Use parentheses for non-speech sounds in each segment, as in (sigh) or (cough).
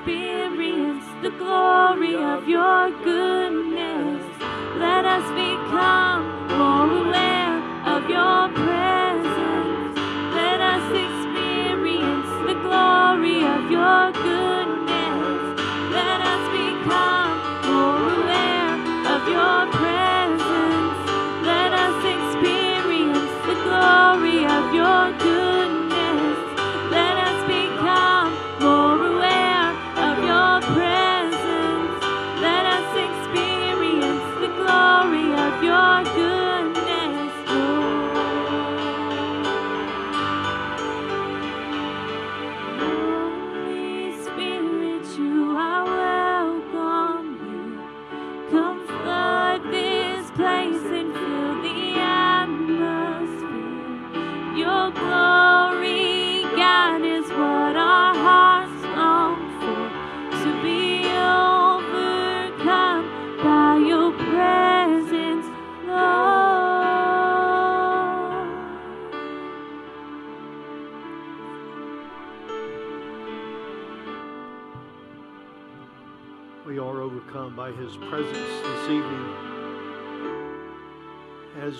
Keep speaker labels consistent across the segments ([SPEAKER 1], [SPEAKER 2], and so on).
[SPEAKER 1] experience the glory of your goodness. Let us become more aware.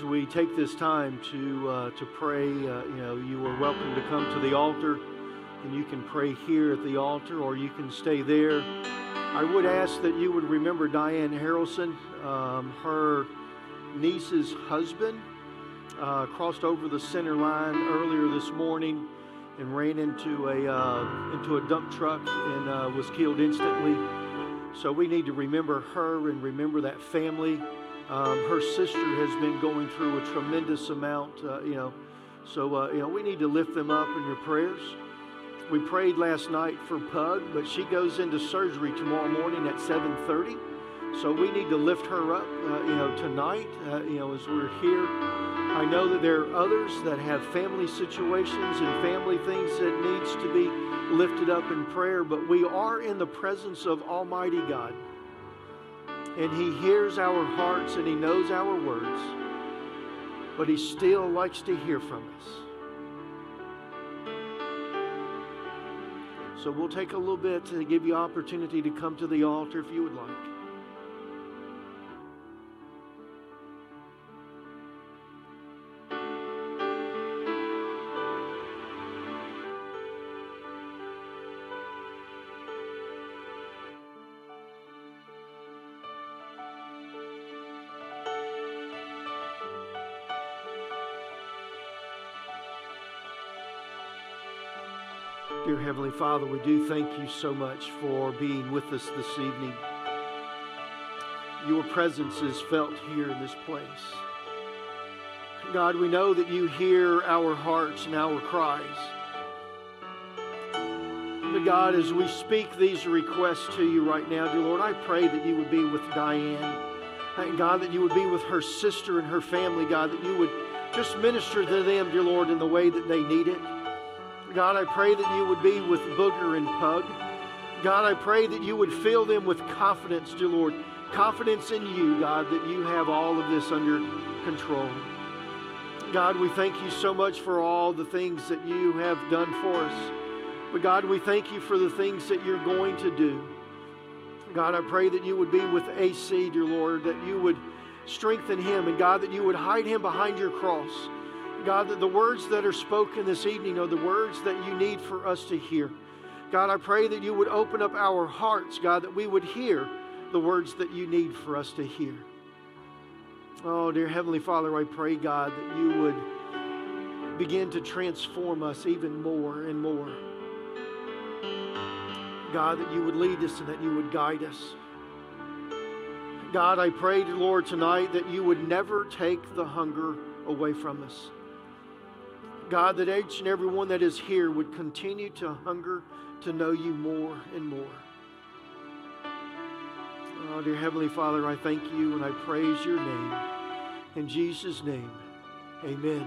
[SPEAKER 2] As we take this time to uh, to pray, uh, you know, you are welcome to come to the altar, and you can pray here at the altar, or you can stay there. I would ask that you would remember Diane Harrelson, um, her niece's husband, uh, crossed over the center line earlier this morning and ran into a uh, into a dump truck and uh, was killed instantly. So we need to remember her and remember that family. Um, her sister has been going through a tremendous amount, uh, you know. So uh, you know we need to lift them up in your prayers. We prayed last night for Pug, but she goes into surgery tomorrow morning at 7:30. So we need to lift her up, uh, you know, tonight, uh, you know, as we're here. I know that there are others that have family situations and family things that needs to be lifted up in prayer, but we are in the presence of Almighty God. And He hears our hearts and He knows our words, but He still likes to hear from us. So we'll take a little bit to give you opportunity to come to the altar if you would like. Heavenly Father, we do thank you so much for being with us this evening. Your presence is felt here in this place. God, we know that you hear our hearts and our cries. But God, as we speak these requests to you right now, dear Lord, I pray that you would be with Diane. And God, that you would be with her sister and her family, God, that you would just minister to them, dear Lord, in the way that they need it. God, I pray that you would be with Booger and Pug. God, I pray that you would fill them with confidence, dear Lord. Confidence in you, God, that you have all of this under control. God, we thank you so much for all the things that you have done for us. But God, we thank you for the things that you're going to do. God, I pray that you would be with AC, dear Lord, that you would strengthen him, and God, that you would hide him behind your cross. God, that the words that are spoken this evening are the words that you need for us to hear. God, I pray that you would open up our hearts, God, that we would hear the words that you need for us to hear. Oh, dear Heavenly Father, I pray, God, that you would begin to transform us even more and more. God, that you would lead us and that you would guide us. God, I pray, Lord, tonight that you would never take the hunger away from us. God, that each and every one that is here would continue to hunger to know you more and more. Oh, dear Heavenly Father, I thank you and I praise your name. In Jesus' name, amen.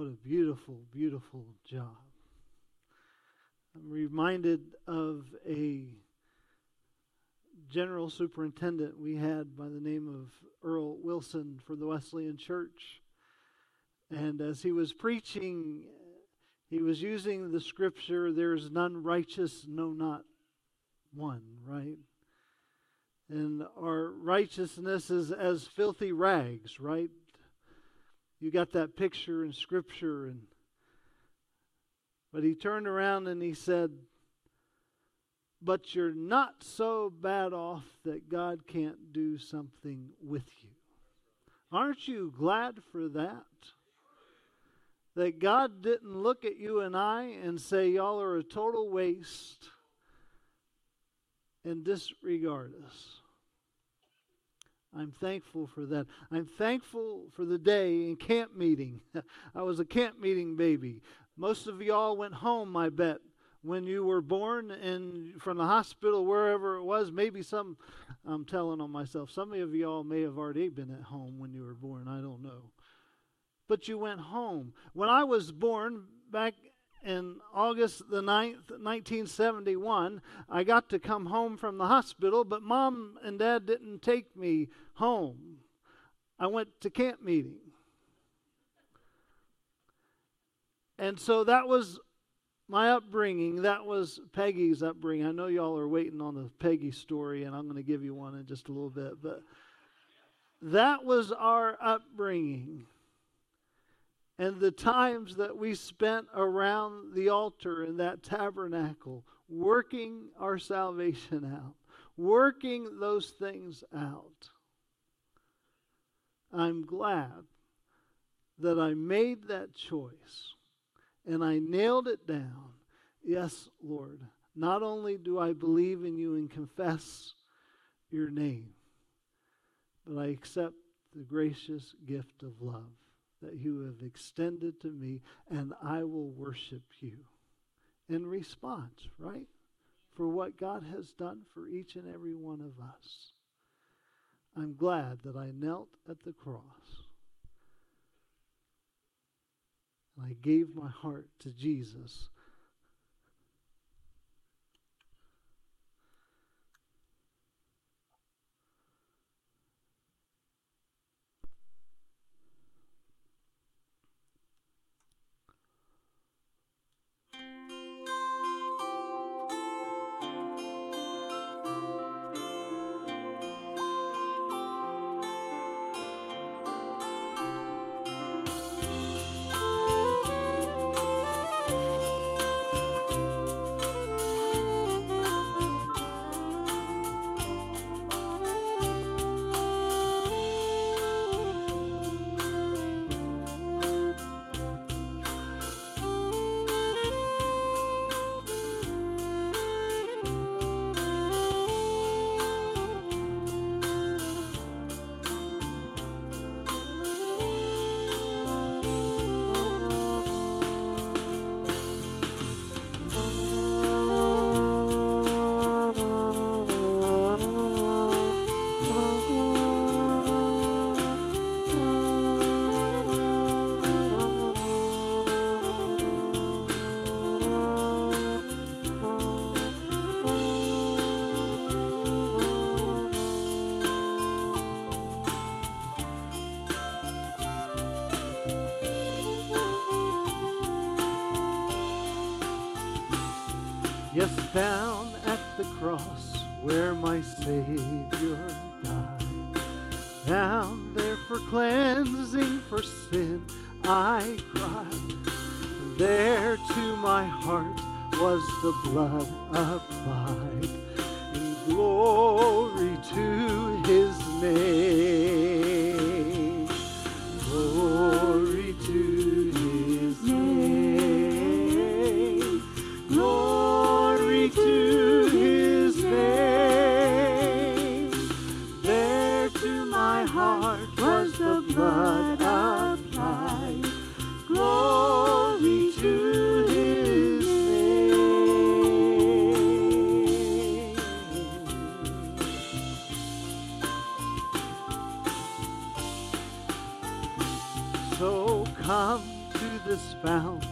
[SPEAKER 2] What a beautiful, beautiful job. I'm reminded of a general superintendent we had by the name of Earle Wilson for the Wesleyan Church. And as he was preaching, he was using the scripture, There is none righteous, no, not one, right?
[SPEAKER 3] And our righteousness is as filthy rags, right? You got that picture in Scripture, and but he turned around and he said, "But you're not so bad off that God can't do something with you." Aren't you glad for that? That God didn't look at you and I and say, Y'all are a total waste and disregard us. I'm thankful for that. I'm thankful for the day in camp meeting. (laughs) I was a camp meeting baby. Most of y'all went home, I bet, when you were born and from the hospital, wherever it was. Maybe some, I'm telling on myself, some of y'all may have already been at home when you were born. I don't know. But you went home. When I was born back in August the 9th, 1971, I got to come home from the hospital, but mom and dad didn't take me home. I went to camp meeting. And so that was my upbringing. That was Peggy's upbringing. I know y'all are waiting on the Peggy story, and I'm going to give you one in just a little bit. But that was our upbringing and the times that we spent around the altar in that tabernacle, working our salvation out, working those things out. I'm glad that I made that choice and I nailed it down. Yes, Lord, not only do I believe in you and confess your name, but I accept the gracious gift of love that you have extended to me, and I will worship you in response, right? For what God has done for each and every one of us. I'm glad that I knelt at the cross. And I gave my heart to Jesus Down there for cleansing for sin I cried. There to my heart was the blood applied. And glory to his name.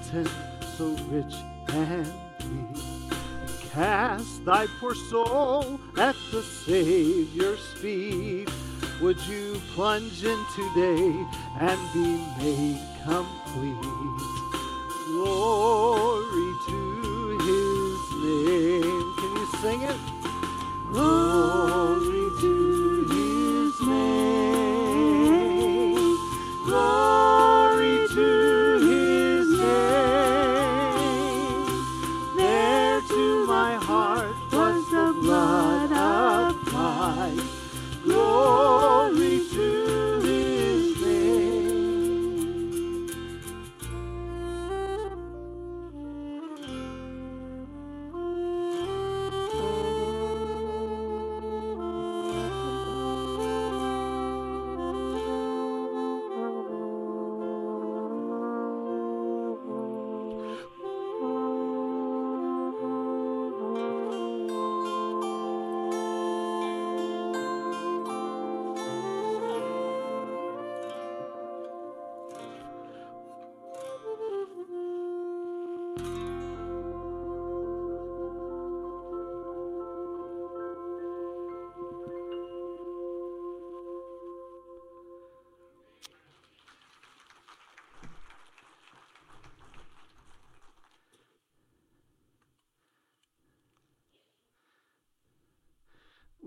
[SPEAKER 3] Fountain so rich and deep. Cast thy poor soul at the Savior's feet. Would you plunge in today and be made complete?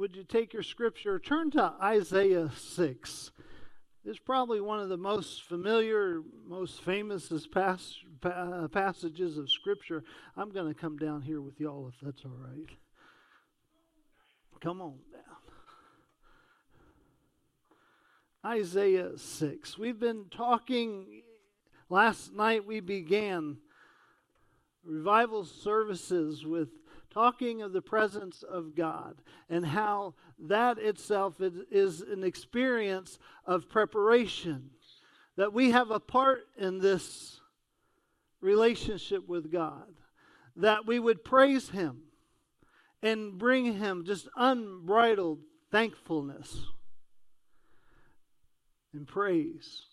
[SPEAKER 3] Would you take your scripture, turn to Isaiah 6. It's probably one of the most familiar, most famous pas- pa- uh, passages of Scripture. I'm going to come down here with y'all if that's all right. Come on down. Isaiah 6. We've been talking, last night we began revival services with talking of the presence of God and how that itself is, is, an experience of preparation. That we have a part in this relationship with God. That we would praise Him and bring Him just unbridled thankfulness and praise.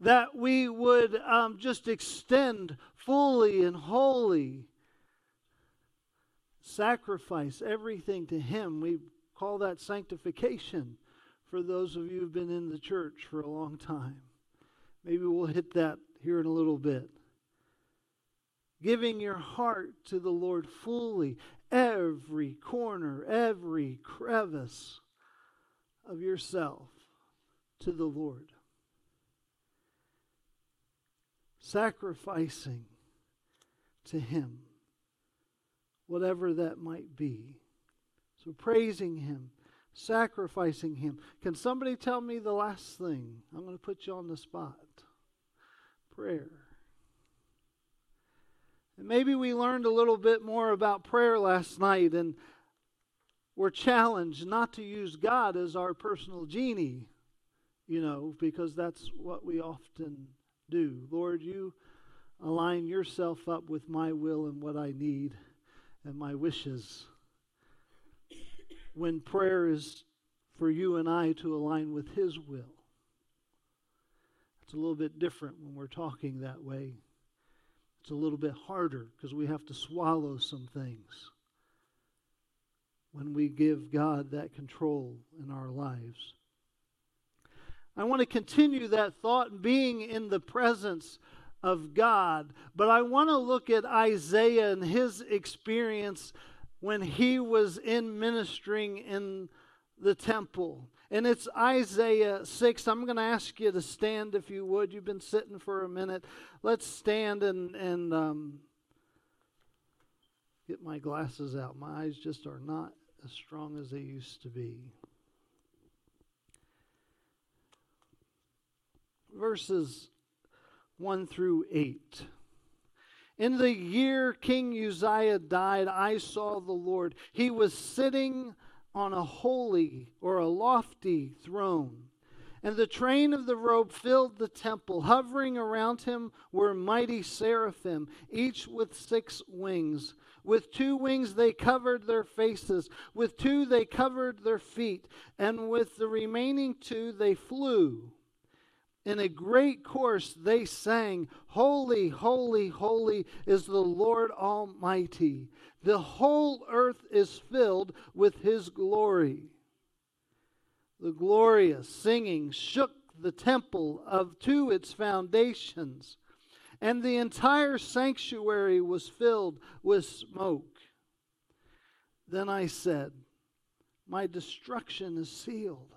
[SPEAKER 3] That we would um, just extend fully and wholly sacrifice everything to Him. We call that sanctification for those of you who've been in the church for a long time. Maybe we'll hit that here in a little bit. Giving your heart to the Lord fully, every corner, every crevice of yourself to the Lord. Sacrificing to Him whatever that might be. So praising Him, sacrificing Him. Can somebody tell me the last thing? I'm going to put you on the spot. Prayer. And maybe we learned a little bit more about prayer last night and we're challenged not to use God as our personal genie, you know, because that's what we often do. Lord, you align yourself up with my will and what I need and my wishes. When prayer is for you and I to align with His will, it's a little bit different when we're talking that way. It's a little bit harder because we have to swallow some things when we give God that control in our lives. I want to continue that thought, being in the presence of God. But I want to look at Isaiah and his experience when he was in ministering in the temple. And it's Isaiah 6. I'm going to ask you to stand if you would. You've been sitting for a minute. Let's stand and, and um, get my glasses out. My eyes just are not as strong as they used to be. Verses 1 through 8. In the year King Uzziah died, I saw the Lord. He was sitting on a holy or a lofty throne. And the train of the robe filled the temple. Hovering around him were mighty seraphim, each with six wings. With two wings they covered their faces, with two they covered their feet, and with the remaining two they flew in a great chorus they sang, Holy, holy, holy is the Lord Almighty. The whole earth is filled with his glory. The glorious singing shook the temple of to its foundations, and the entire sanctuary was filled with smoke. Then I said, My destruction is sealed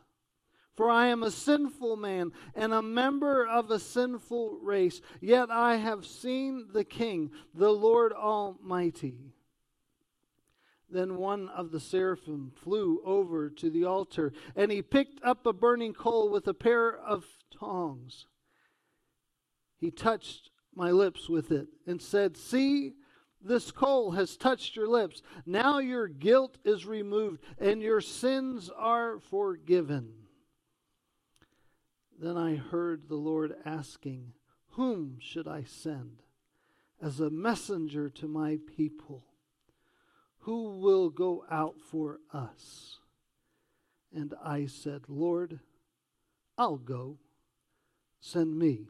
[SPEAKER 3] for I am a sinful man and a member of a sinful race, yet I have seen the King, the Lord Almighty. Then one of the seraphim flew over to the altar, and he picked up a burning coal with a pair of tongs. He touched my lips with it and said, See, this coal has touched your lips. Now your guilt is removed, and your sins are forgiven. Then I heard the Lord asking, Whom should I send as a messenger to my people? Who will go out for us? And I said, Lord, I'll go. Send me.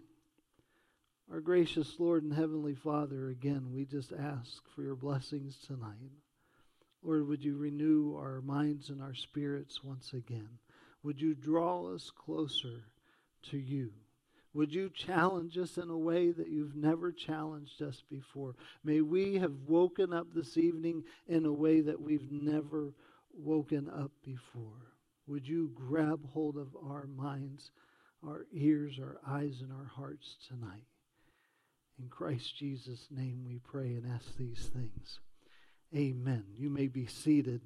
[SPEAKER 3] Our gracious Lord and Heavenly Father, again, we just ask for your blessings tonight. Lord, would you renew our minds and our spirits once again? Would you draw us closer to you. Would you challenge us in a way that you've never challenged us before? May we have woken up this evening in a way that we've never woken up before. Would you grab hold of our minds, our ears, our eyes, and our hearts tonight? In Christ Jesus' name we pray and ask these things. Amen. You may be seated.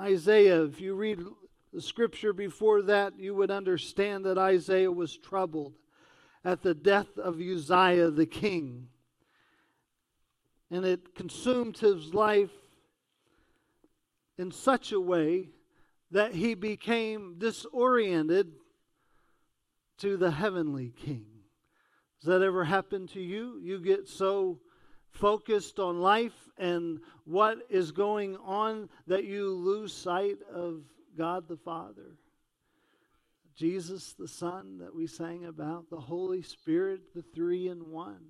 [SPEAKER 3] Isaiah, if you read the scripture before that, you would understand that Isaiah was troubled at the death of Uzziah the king. And it consumed his life in such a way that he became disoriented to the heavenly king. Has that ever happened to you? You get so focused on life and what is going on that you lose sight of God the Father. Jesus the Son that we sang about, the Holy Spirit, the three in one.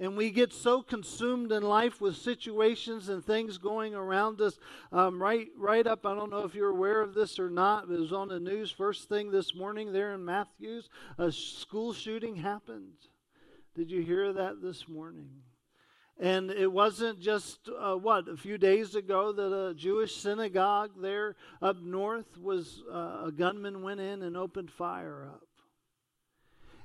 [SPEAKER 3] And we get so consumed in life with situations and things going around us. Um, right, right up, I don't know if you're aware of this or not, it was on the news first thing this morning there in Matthews. A school shooting happened. Did you hear that this morning? And it wasn't just, uh, what, a few days ago that a Jewish synagogue there up north was, uh, a gunman went in and opened fire up.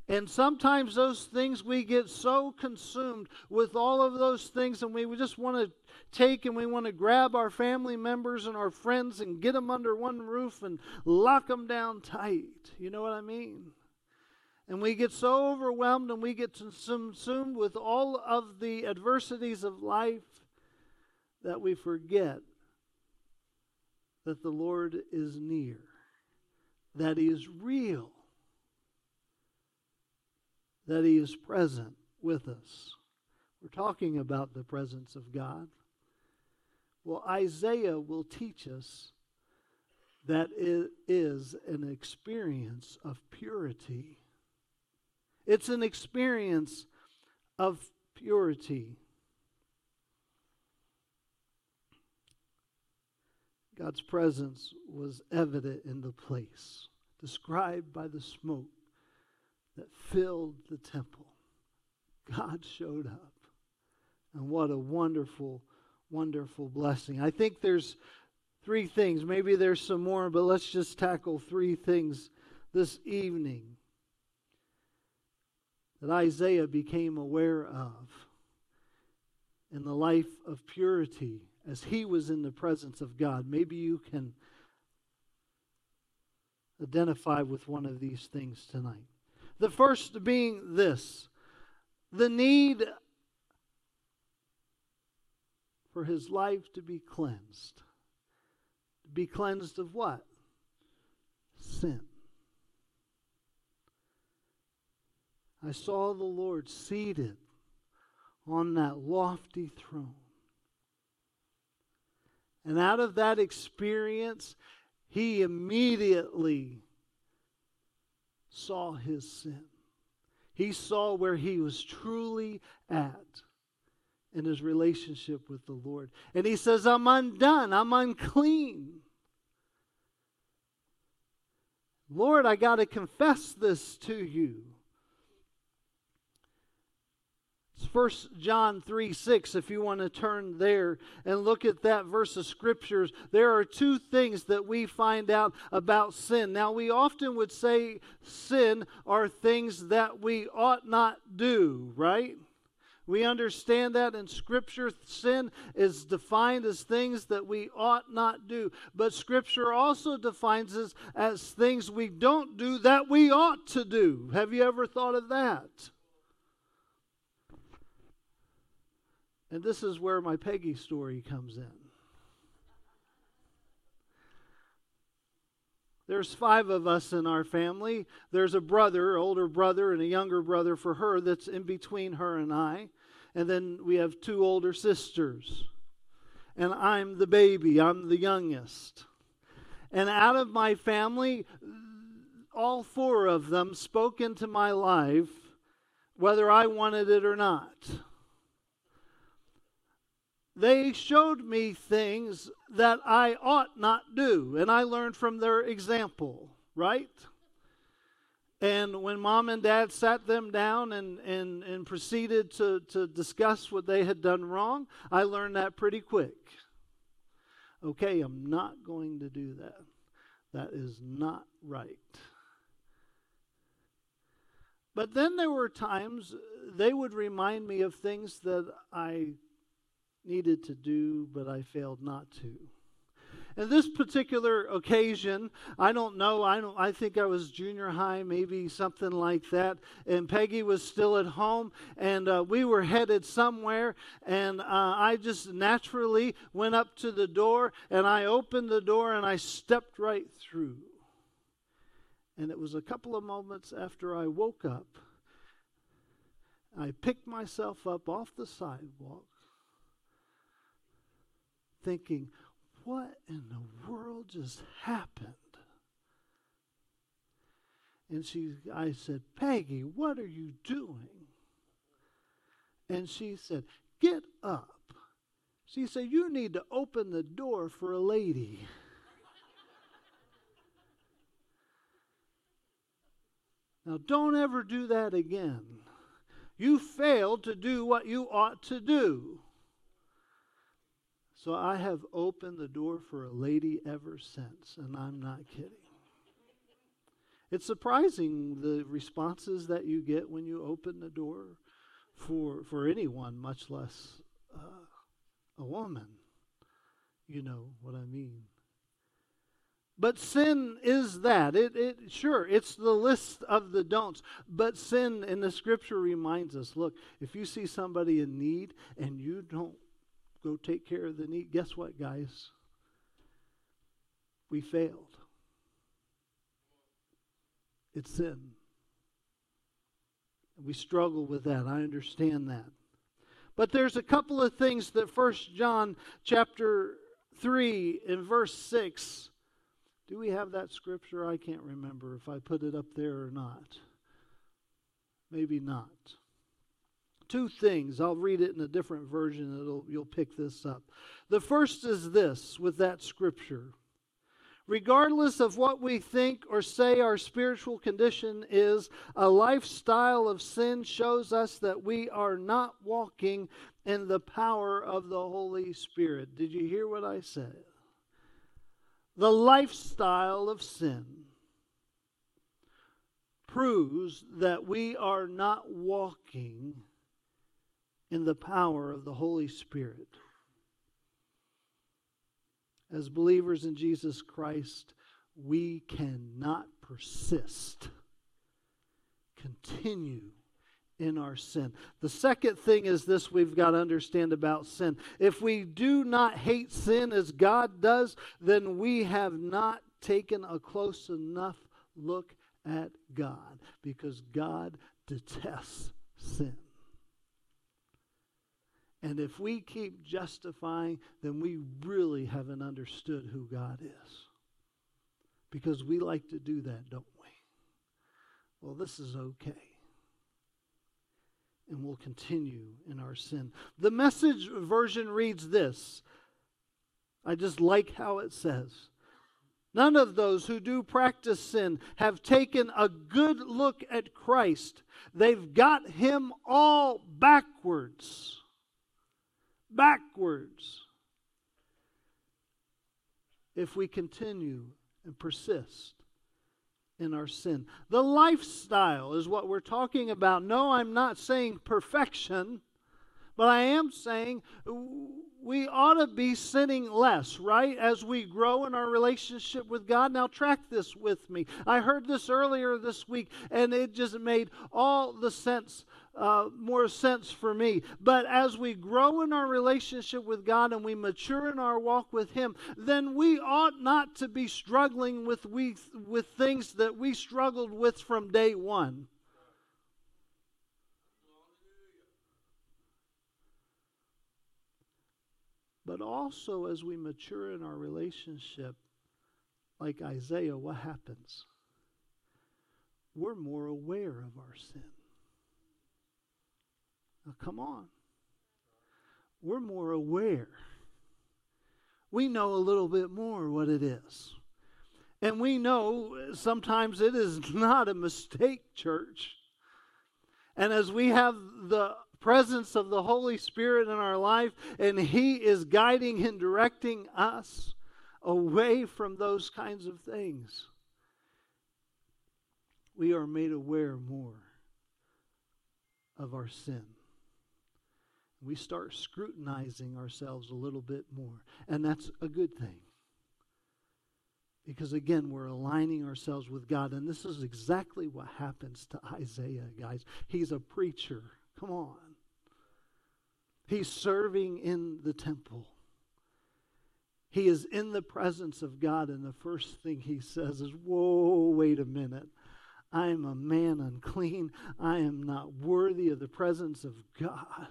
[SPEAKER 3] And sometimes those things we get so consumed with all of those things, and we just want to take and we want to grab our family members and our friends and get them under one roof and lock them down tight. You know what I mean? And we get so overwhelmed and we get consumed with all of the adversities of life that we forget that the Lord is near, that He is real that He is present with us. We're talking about the presence of God. Well, Isaiah will teach us that it is an experience of purity. It's an experience of purity. God's presence was evident in the place, described by the smoke that filled the temple. God showed up. And what a wonderful, wonderful blessing. I think there's three things. Maybe there's some more, but let's just tackle three things this evening that Isaiah became aware of in the life of purity as he was in the presence of God. Maybe you can identify with one of these things tonight. The first being this the need for his life to be cleansed. To be cleansed of what? Sin. I saw the Lord seated on that lofty throne. And out of that experience, he immediately saw his sin. He saw where he was truly at in his relationship with the Lord. And he says, I'm undone, I'm unclean. Lord, I got to confess this to you. 1 John 3 6, if you want to turn there and look at that verse of scriptures. There are two things that we find out about sin. Now, we often would say sin are things that we ought not do, right? We understand that in Scripture, sin is defined as things that we ought not do. But Scripture also defines us as things we don't do that we ought to do. Have you ever thought of that? And this is where my Peggy story comes in. There's five of us in our family. There's a brother, older brother, and a younger brother for her that's in between her and I. And then we have two older sisters. And I'm the baby, I'm the youngest. And out of my family, all four of them spoke into my life, whether I wanted it or not they showed me things that I ought not do, and I learned from their example, right? And when mom and dad sat them down and, and, and proceeded to, to discuss what they had done wrong, I learned that pretty quick. Okay, I'm not going to do that. That is not right. But then there were times they would remind me of things that I needed to do, but I failed not to. In this particular occasion, I don't know. I don't. I think I was junior high, maybe something like that. And Peggy was still at home, and uh, we were headed somewhere. And uh, I just naturally went up to the door, and I opened the door, and I stepped right through. And it was a couple of moments after I woke up. I picked myself up off the sidewalk, thinking, what in the world just happened? And she, I said, Peggy, what are you doing? And she said, Get up. She said, You need to open the door for a lady. (laughs) now, don't ever do that again. You failed to do what you ought to do. So I have opened the door for a lady ever since, and I'm not kidding. It's surprising the responses that you get when you open the door for for anyone, much less uh, a woman. You know what I mean. But sin is that. It, it sure it's the list of the don'ts. But sin in the scripture reminds us, look, if you see somebody in need and you don't go take care of the need. Guess what, guys? We failed. It's sin. We struggle with that. I understand that. But there's a couple of things that First John chapter 3 in verse 6. Do we have that scripture? I can't remember if I put it up there or not. Maybe not two things. I'll read it in a different version. It'll, you'll pick this up. The first is this with that scripture. Regardless of what we think or say our spiritual condition is, a lifestyle of sin shows us that we are not walking in the power of the Holy Spirit. Did you hear what I said? The lifestyle of sin proves that we are not walking in the power of the Holy Spirit. As believers in Jesus Christ, we cannot persist, continue in our sin. The second thing is this we've got to understand about sin. If we do not hate sin as God does, then we have not taken a close enough look at God because God detests sin. And if we keep justifying, then we really haven't understood who God is. Because we like to do that, don't we? Well, this is okay. And we'll continue in our sin. The message version reads this. I just like how it says. None of those who do practice sin have taken a good look at Christ. They've got him all backwards backwards if we continue and persist in our sin. The lifestyle is what we're talking about. No, I'm not saying perfection, but I am saying we ought to be sinning less, right? As we grow in our relationship with God. Now, track this with me. I heard this earlier this week, and it just made all the sense, uh, more sense for me. But as we grow in our relationship with God and we mature in our walk with Him, then we ought not to be struggling with, we, with things that we struggled with from day one. But also, as we mature in our relationship, like Isaiah, what happens? We're more aware of our sin. Now, come on. We're more aware. We know a little bit more what it is. And we know sometimes it is (laughs) not a mistake, church. And as we have the presence of the Holy Spirit in our life, and He is guiding and directing us away from those kinds of things, we are made aware more of our sin. We start scrutinizing ourselves a little bit more, and that's a good thing. Because again, we're aligning ourselves with God. And this is exactly what happens to Isaiah, guys. He's a preacher. Come on. He's serving in the temple. He is in the presence of God, and the first thing he says is, Whoa, wait a minute. I am a man unclean. I am not worthy of the presence of God.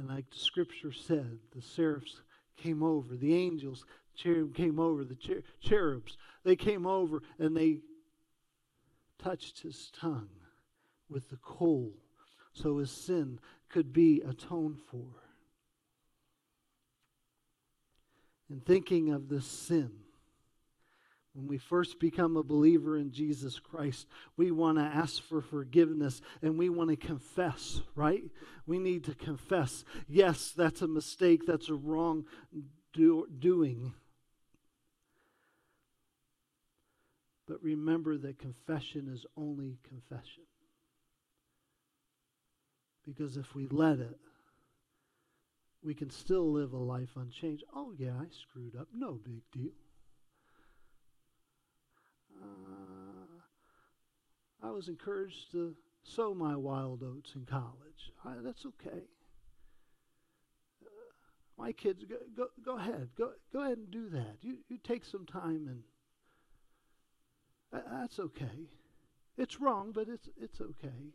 [SPEAKER 3] And like the Scripture said, the seraphs came over, the angels came over, the cher- cherubs, they came over and they touched his tongue with the coal so his sin could be atoned for. And thinking of this sin, when we first become a believer in Jesus Christ, we want to ask for forgiveness and we want to confess, right? We need to confess. Yes, that's a mistake, that's a wrong do- doing. But remember that confession is only confession. Because if we let it, we can still live a life unchanged. Oh, yeah, I screwed up. No big deal. Uh, I was encouraged to sow my wild oats in college. I, that's okay. Uh, my kids, go, go, go ahead. Go, go ahead and do that. You, you take some time and uh, that's okay. It's wrong, but it's, it's okay.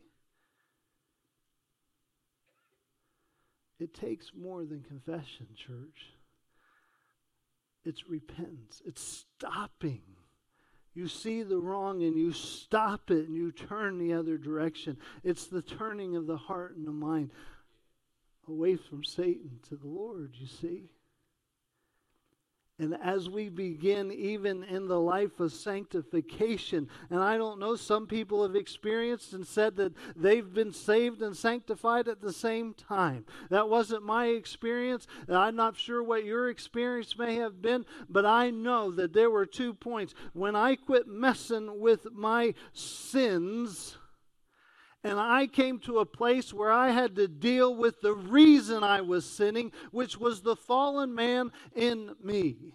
[SPEAKER 3] It takes more than confession, church. It's repentance. It's stopping you see the wrong and you stop it and you turn the other direction. It's the turning of the heart and the mind away from Satan to the Lord, you see. And as we begin, even in the life of sanctification, and I don't know, some people have experienced and said that they've been saved and sanctified at the same time. That wasn't my experience. I'm not sure what your experience may have been, but I know that there were two points. When I quit messing with my sins, and I came to a place where I had to deal with the reason I was sinning, which was the fallen man in me.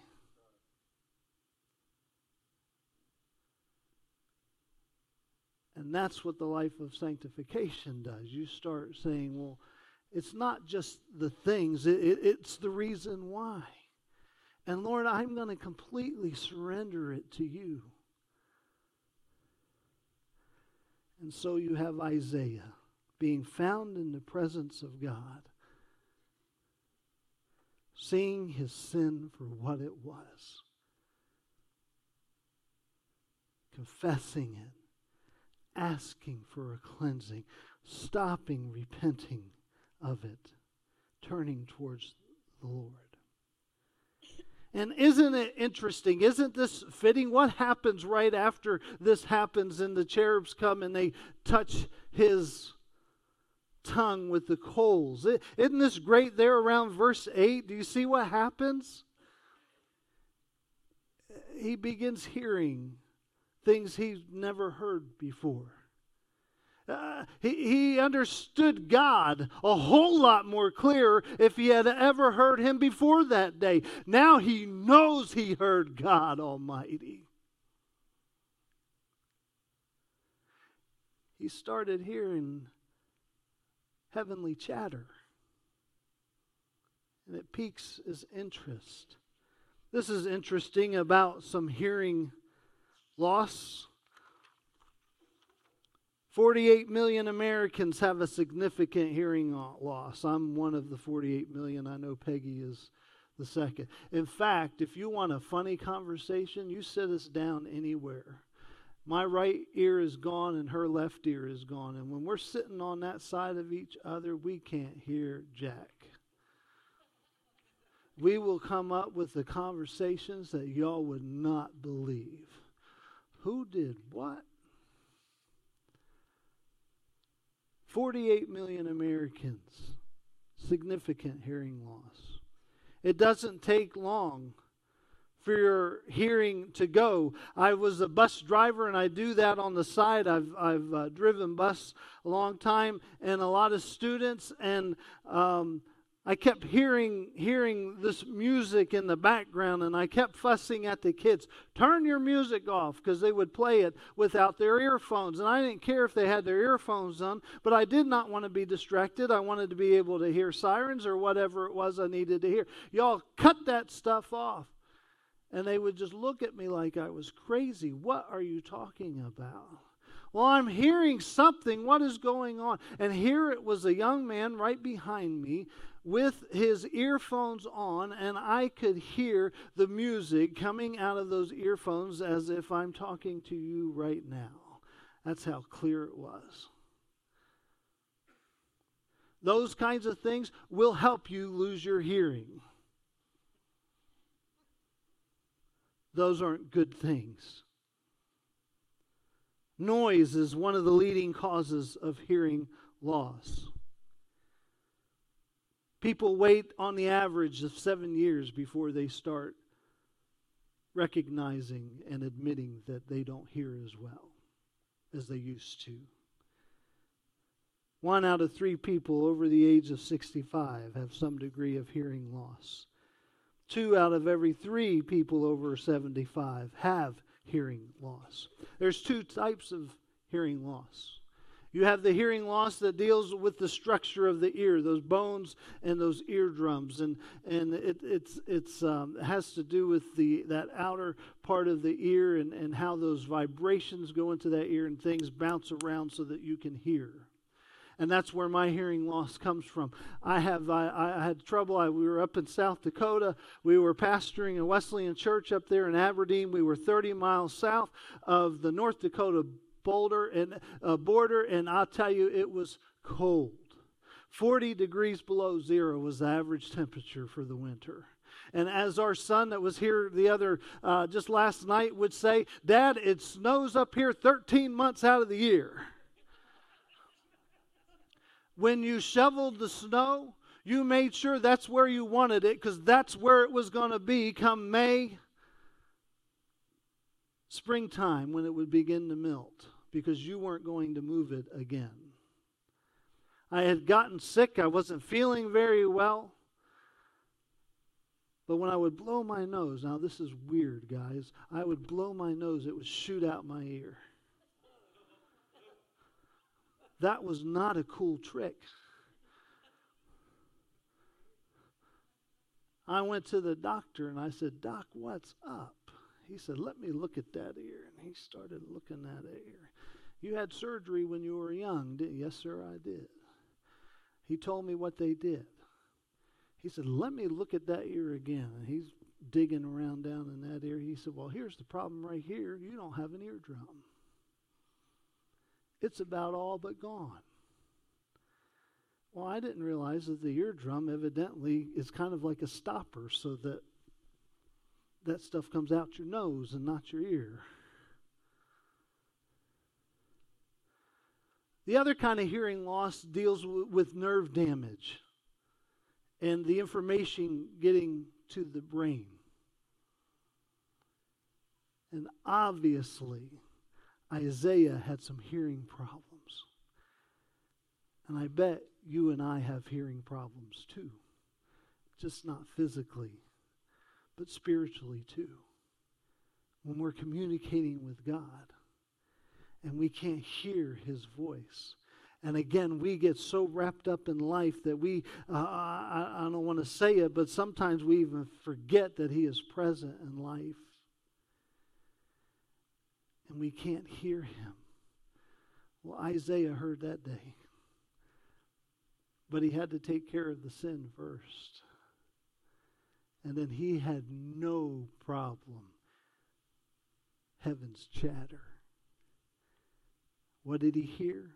[SPEAKER 3] And that's what the life of sanctification does. You start saying, well, it's not just the things, it, it, it's the reason why. And Lord, I'm going to completely surrender it to you. And so you have Isaiah being found in the presence of God, seeing his sin for what it was, confessing it, asking for a cleansing, stopping repenting of it, turning towards the Lord. And isn't it interesting? Isn't this fitting? What happens right after this happens and the cherubs come and they touch his tongue with the coals? Isn't this great there around verse 8? Do you see what happens? He begins hearing things he's never heard before. Uh, he, he understood God a whole lot more clear if he had ever heard him before that day. Now he knows he heard God Almighty. He started hearing heavenly chatter, and it piques his interest. This is interesting about some hearing loss 48 million Americans have a significant hearing loss. I'm one of the 48 million. I know Peggy is the second. In fact, if you want a funny conversation, you sit us down anywhere. My right ear is gone and her left ear is gone. And when we're sitting on that side of each other, we can't hear Jack. we will come up with the conversations that y'all would not believe. Who did what? 48 million Americans, significant hearing loss. It doesn't take long for your hearing to go. I was a bus driver and I do that on the side. I've, I've uh, driven bus a long time and a lot of students, and um, I kept hearing hearing this music in the background and I kept fussing at the kids, "Turn your music off" because they would play it without their earphones. And I didn't care if they had their earphones on, but I did not want to be distracted. I wanted to be able to hear sirens or whatever it was I needed to hear. Y'all cut that stuff off. And they would just look at me like I was crazy. What are you talking about? Well, I'm hearing something. What is going on? And here it was a young man right behind me with his earphones on, and I could hear the music coming out of those earphones as if I'm talking to you right now. That's how clear it was. Those kinds of things will help you lose your hearing. Those aren't good things. Noise is one of the leading causes of hearing loss. People wait on the average of seven years before they start recognizing and admitting that they don't hear as well as they used to. One out of three people over the age of 65 have some degree of hearing loss. Two out of every three people over 75 have hearing loss. There's two types of hearing loss. You have the hearing loss that deals with the structure of the ear, those bones and those eardrums, and and it it's it's um, has to do with the that outer part of the ear and and how those vibrations go into that ear and things bounce around so that you can hear and that's where my hearing loss comes from. I have I, I had trouble. I, we were up in South Dakota. We were pastoring a Wesleyan church up there in Aberdeen. We were 30 miles south of the North Dakota Boulder and uh, border, and I'll tell you, it was cold. 40 degrees below zero was the average temperature for the winter. And as our son that was here the other, uh, just last night would say, Dad, it snows up here 13 months out of the year. when you shoveled the snow, you made sure that's where you wanted it because that's where it was going to be come May, springtime when it would begin to melt because you weren't going to move it again. I had gotten sick. I wasn't feeling very well. But when I would blow my nose, now this is weird, guys. I would blow my nose, it would shoot out my ear. That was not a cool trick. I went to the doctor and I said, Doc, what's up? He said, Let me look at that ear. And he started looking at that ear. You had surgery when you were young, didn't you? Yes, sir, I did. He told me what they did. He said, Let me look at that ear again. And he's digging around down in that ear. He said, Well, here's the problem right here. You don't have an eardrum. It's about all but gone. Well, I didn't realize that the eardrum evidently is kind of like a stopper so that that stuff comes out your nose and not your ear. The other kind of hearing loss deals w- with nerve damage and the information getting to the brain. And obviously, Isaiah had some hearing problems. And I bet you and I have hearing problems too, just not physically but spiritually too. When we're communicating with God and we can't hear his voice. And again, we get so wrapped up in life that we, uh, I, I don't want to say it, but sometimes we even forget that he is present in life. And we can't hear him. Well, Isaiah heard that day. But he had to take care of the sin first. And then he had no problem. Heaven's chatter. What did he hear?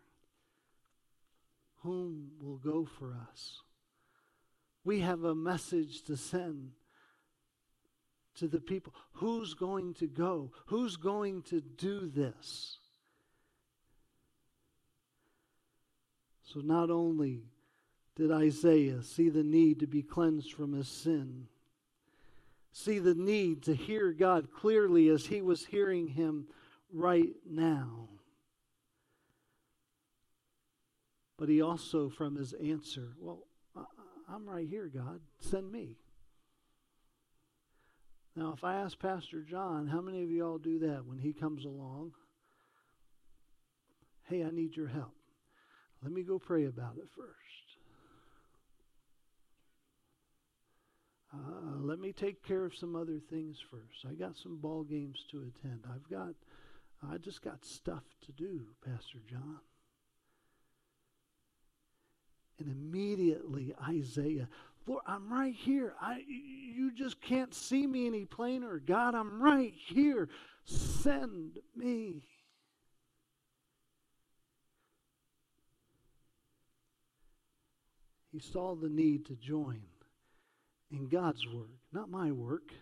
[SPEAKER 3] Whom will go for us? We have a message to send to the people. Who's going to go? Who's going to do this? So not only did Isaiah see the need to be cleansed from his sin, see the need to hear God clearly as he was hearing him right now. But he also, from his answer, well, I'm right here, God. Send me. Now, if I ask Pastor John, how many of you all do that when he comes along? Hey, I need your help. Let me go pray about it first. Uh, let me take care of some other things first. I got some ball games to attend. I've got, I just got stuff to do, Pastor John. And immediately Isaiah, Lord, I'm right here. I, you just can't see me any plainer. God, I'm right here. Send me. He saw the need to join in God's work, not my work,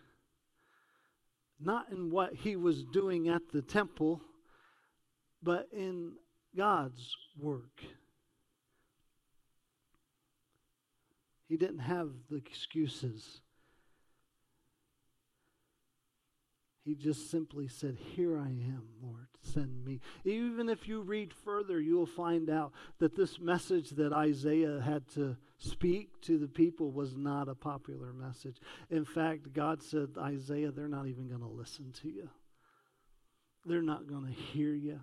[SPEAKER 3] not in what he was doing at the temple, but in God's work. He didn't have the excuses. He just simply said, Here I am, Lord, send me. Even if you read further, you'll find out that this message that Isaiah had to speak to the people was not a popular message. In fact, God said, Isaiah, they're not even going to listen to you, they're not going to hear you,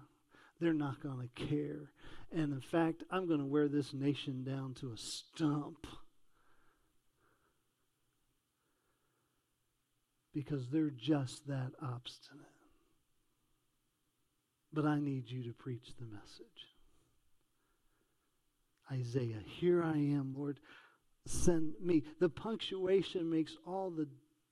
[SPEAKER 3] they're not going to care. And in fact, I'm going to wear this nation down to a stump. Because they're just that obstinate. But I need you to preach the message. Isaiah, here I am, Lord, send me. The punctuation makes all the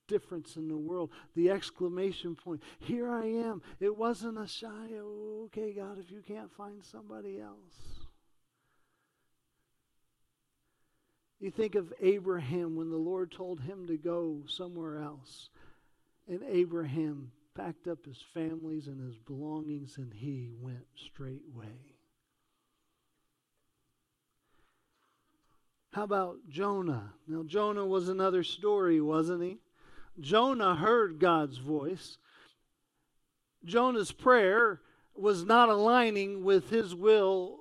[SPEAKER 3] difference in the world. The exclamation point, here I am. It wasn't a shy, oh, okay, God, if you can't find somebody else. You think of Abraham when the Lord told him to go somewhere else. And Abraham packed up his families and his belongings and he went straightway. How about Jonah? Now, Jonah was another story, wasn't he? Jonah heard God's voice. Jonah's prayer was not aligning with his will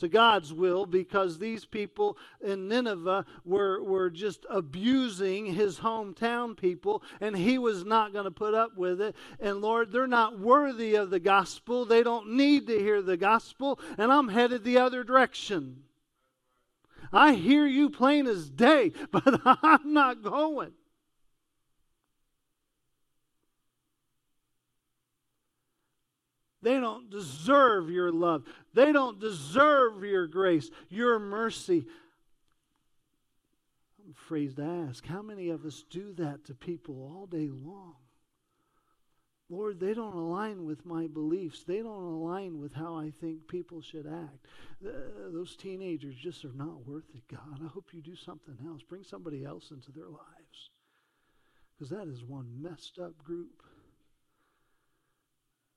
[SPEAKER 3] to God's will because these people in Nineveh were, were just abusing his hometown people, and he was not going to put up with it. And Lord, they're not worthy of the gospel. They don't need to hear the gospel, and I'm headed the other direction. I hear you plain as day, (laughs) but I'm not going. They don't deserve your love. They don't deserve your grace, your mercy. I'm afraid to ask, how many of us do that to people all day long? Lord, they don't align with my beliefs. They don't align with how I think people should act. Uh, those teenagers just are not worth it, God. I hope you do something else. Bring somebody else into their lives. Because that is one messed up group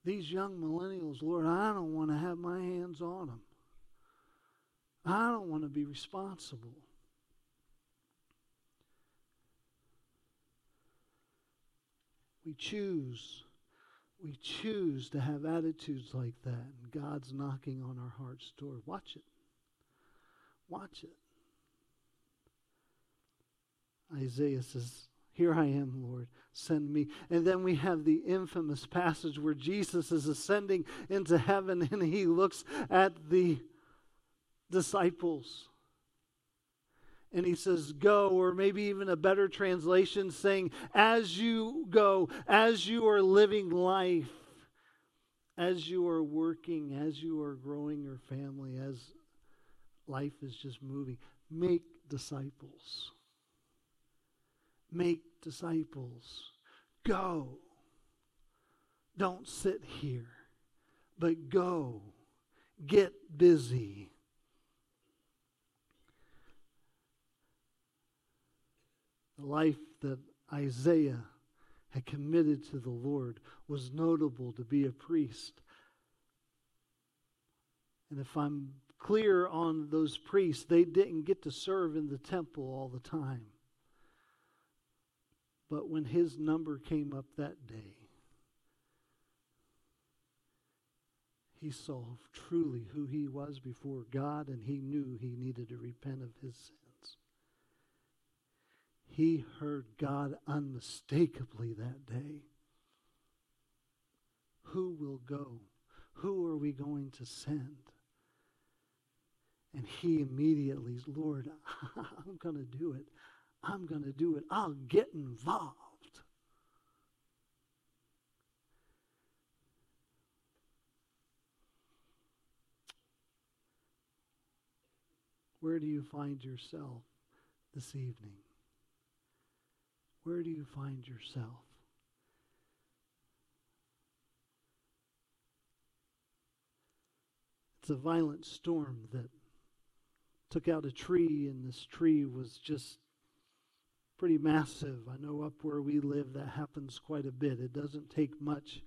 [SPEAKER 3] these young millennials, Lord, I don't want to have my hands on them. I don't want to be responsible. We choose. We choose to have attitudes like that, and God's knocking on our heart's door. Watch it. Watch it. Isaiah says, Here I am, Lord send me. And then we have the infamous passage where Jesus is ascending into heaven and he looks at the disciples. And he says, Go, or maybe even a better translation saying, As you go, as you are living life, as you are working, as you are growing your family, as life is just moving, make disciples. Make disciples. Go. Don't sit here, but go. Get busy. The life that Isaiah had committed to the Lord was notable to be a priest. And if I'm clear on those priests, they didn't get to serve in the temple all the time. But when his number came up that day, he saw truly who he was before God and he knew he needed to repent of his sins. He heard God unmistakably that day. Who will go? Who are we going to send? And he immediately, said, Lord, (laughs) I'm going to do it. I'm going to do it. I'll get involved. Where do you find yourself this evening? Where do you find yourself? It's a violent storm that took out a tree, and this tree was just pretty massive. I know up where we live that happens quite a bit. It doesn't take much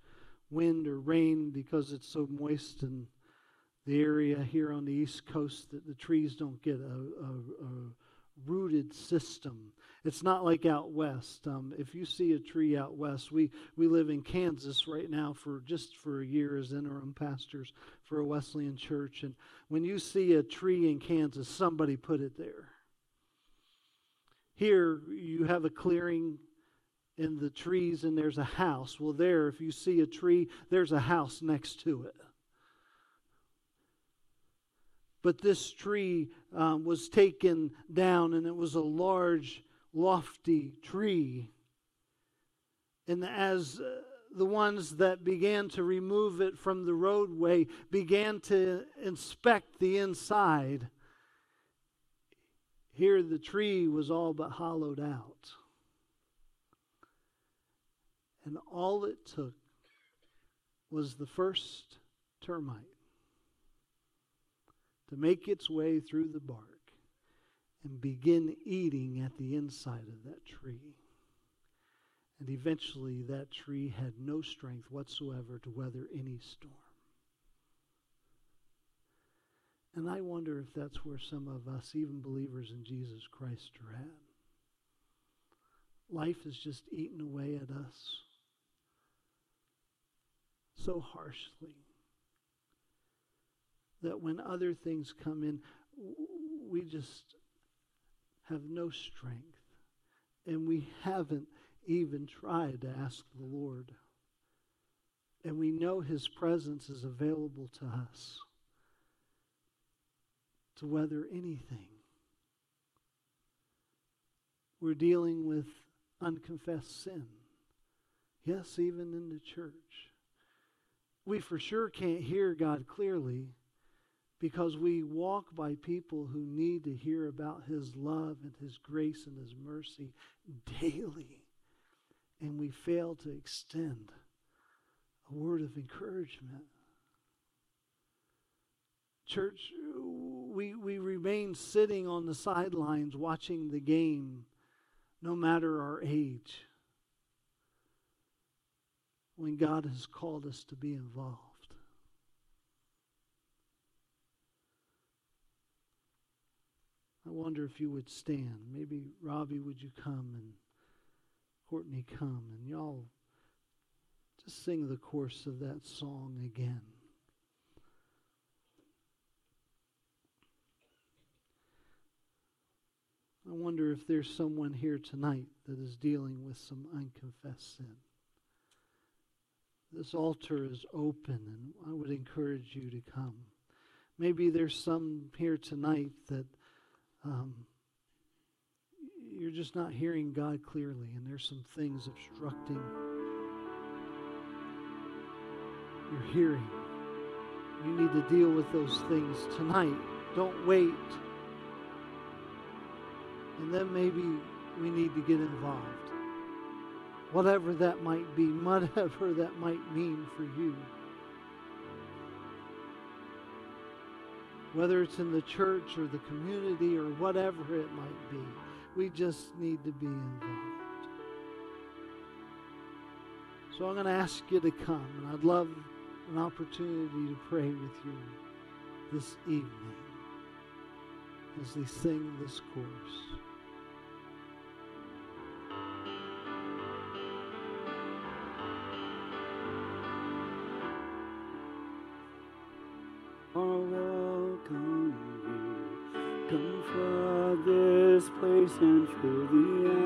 [SPEAKER 3] wind or rain because it's so moist in the area here on the East Coast that the trees don't get a, a, a rooted system. It's not like out west. Um, if you see a tree out west, we, we live in Kansas right now for just for a year as interim pastors for a Wesleyan church. And when you see a tree in Kansas, somebody put it there. Here, you have a clearing in the trees and there's a house. Well, there, if you see a tree, there's a house next to it. But this tree um, was taken down, and it was a large, lofty tree. And as uh, the ones that began to remove it from the roadway began to inspect the inside, here the tree was all but hollowed out. And all it took was the first termite to make its way through the bark and begin eating at the inside of that tree. And eventually, that tree had no strength whatsoever to weather any storm. And I wonder if that's where some of us, even believers in Jesus Christ, are at. Life is just eating away at us so harshly that when other things come in, we just have no strength. And we haven't even tried to ask the Lord. And we know His presence is available to us to weather anything. We're dealing with unconfessed sin. Yes, even in the church. We for sure can't hear God clearly because we walk by people who need to hear about His love and His grace and His mercy daily. And we fail to extend a word of encouragement. Church, we, we remain sitting on the sidelines watching the game, no matter our age, when God has called us to be involved. I wonder if you would stand. Maybe Robbie, would you come and Courtney come and y'all just sing the chorus of that song again. I wonder if there's someone here tonight that is dealing with some unconfessed sin. This altar is open, and I would encourage you to come. Maybe there's some here tonight that um, you're just not hearing God clearly, and there's some things obstructing your hearing. You need to deal with those things tonight. Don't wait. And then maybe we need to get involved. Whatever that might be, (laughs) whatever that might mean for you. whether it's in the church or the community or whatever it might be. We just need to be involved. So I'm going to ask you to come, and I'd love an opportunity to pray with you this evening as they sing this chorus.
[SPEAKER 4] And fill the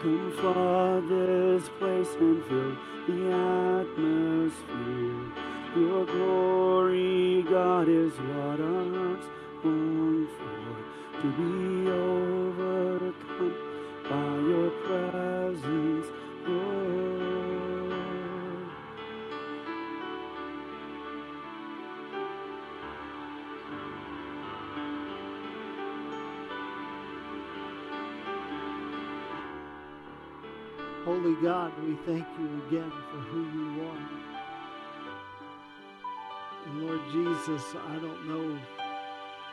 [SPEAKER 4] Come flood this place and fill the atmosphere. Your glory, God, is what hearts long for. To be overcome
[SPEAKER 3] God, we thank you again for who you are. And Lord Jesus, I don't know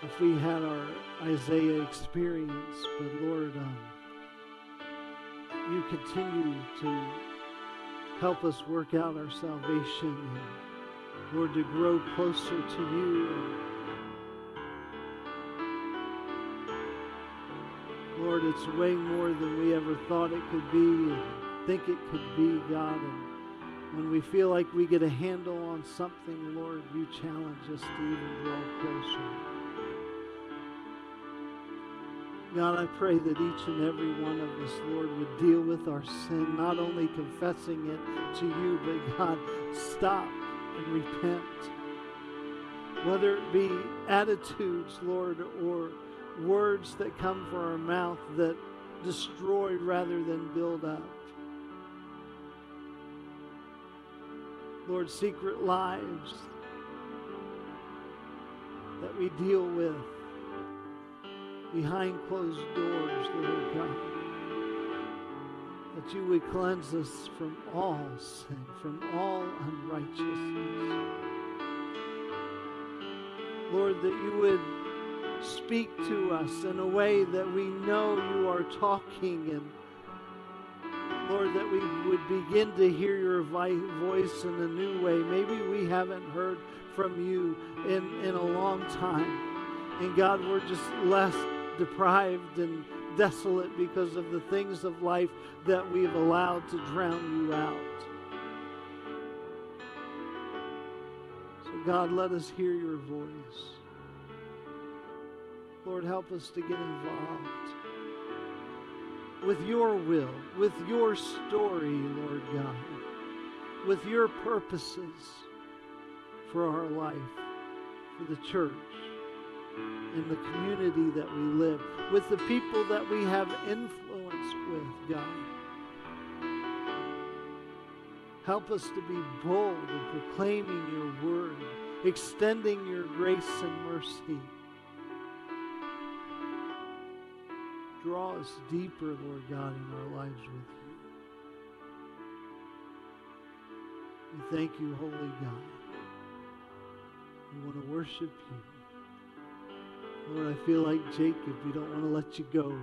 [SPEAKER 3] if we had our Isaiah experience, but Lord, um, you continue to help us work out our salvation and Lord, to grow closer to you. Lord, it's way more than we ever thought it could be and think it could be, God. And when we feel like we get a handle on something, Lord, you challenge us to even draw closer. God, I pray that each and every one of us, Lord, would deal with our sin, not only confessing it to you, but God, stop and repent. Whether it be attitudes, Lord, or words that come from our mouth that destroy rather than build up. Lord, secret lives that we deal with behind closed doors, Lord God. That you would cleanse us from all sin, from all unrighteousness. Lord, that you would speak to us in a way that we know you are talking and Lord, that we would begin to hear your voice in a new way. Maybe we haven't heard from you in, in a long time. And God, we're just less deprived and desolate because of the things of life that we've allowed to drown you out. So, God, let us hear your voice. Lord, help us to get involved. With your will, with your story, Lord God, with your purposes for our life, for the church, in the community that we live, with the people that we have influence with, God. Help us to be bold in proclaiming your word, extending your grace and mercy. Draw us deeper, Lord God, in our lives with you. We thank you, Holy God. We want to worship you. Lord, I feel like Jacob. We don't want to let you go.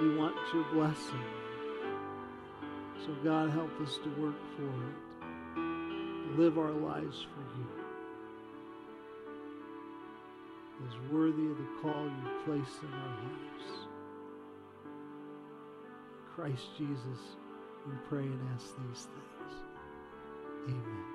[SPEAKER 3] We want your blessing. So, God, help us to work for it, live our lives for you is worthy of the call you place in our lives. Christ Jesus, we pray and ask these things. Amen.